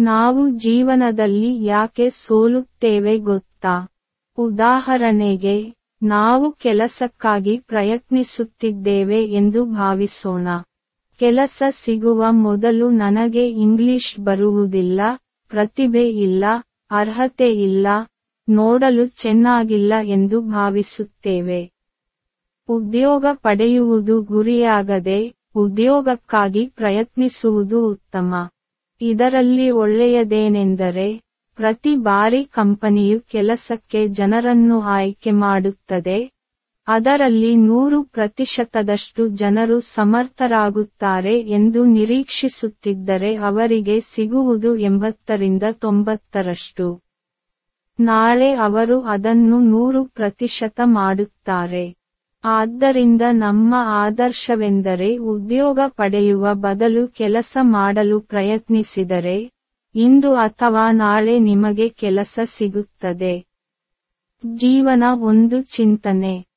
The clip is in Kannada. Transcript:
ನಾವು ಜೀವನದಲ್ಲಿ ಯಾಕೆ ಸೋಲುತ್ತೇವೆ ಗೊತ್ತಾ? ಉದಾಹರಣೆಗೆ, ನಾವು ಕೆಲಸಕ್ಕಾಗಿ ಪ್ರಯತ್ನಿಸುತ್ತಿದ್ದೇವೆ ಎಂದು ಭಾವಿಸೋಣ. ಕೆಲಸ ಸಿಗುವ ಮೊದಲು ನನಗೆ ಇಂಗ್ಲಿಷ್ ಬರುವುದಿಲ್ಲ, ಪ್ರತಿಭೆ ಇಲ್ಲ, ಅರ್ಹತೆ ಇಲ್ಲ, ನೋಡಲು ಚೆನ್ನಾಗಿಲ್ಲ ಎಂದು ಭಾವಿಸುತ್ತೇವೆ. ಉದ್ಯೋಗ ಪಡೆಯುವುದು ಗುರಿಯಾಗದೆ, ಉದ್ಯೋಗಕ್ಕಾಗಿ ಪ್ರಯತ್ನಿಸುವುದು ಉತ್ತಮ. ಇದರಲ್ಲಿ ಒಳ್ಳೆಯದೇನೆಂದರೆ, ಪ್ರತಿ ಬಾರಿ ಕಂಪನಿಯು ಕೆಲಸಕ್ಕೆ ಜನರನ್ನು ಆಯ್ಕೆ ಮಾಡುತ್ತದೆ, ಅದರಲ್ಲಿ ನೂರು ಪ್ರತಿಶತದಷ್ಟು ಜನರು ಸಮರ್ಥರಾಗುತ್ತಾರೆ ಎಂದು ನಿರೀಕ್ಷಿಸುತ್ತಿದ್ದರೆ ಅವರಿಗೆ ಸಿಗುವುದು ಎಂಬತ್ತರಿಂದ ತೊಂಬತ್ತರಷ್ಟು. ನಾಳೆ ಅವರು ಅದನ್ನು ನೂರು ಪ್ರತಿಶತ ಮಾಡುತ್ತಾರೆ. ಆದ್ದರಿಂದ ನಮ್ಮ ಆದರ್ಶವೆಂದರೆ ಉದ್ಯೋಗ ಪಡೆಯುವ ಬದಲು ಕೆಲಸ ಮಾಡಲು ಪ್ರಯತ್ನಿಸಿದರೆ, ಇಂದು ಅಥವಾ ನಾಳೆ ನಿಮಗೆ ಕೆಲಸ ಸಿಗುತ್ತದೆ. ಜೀವನ ಒಂದು ಚಿಂತನೆ.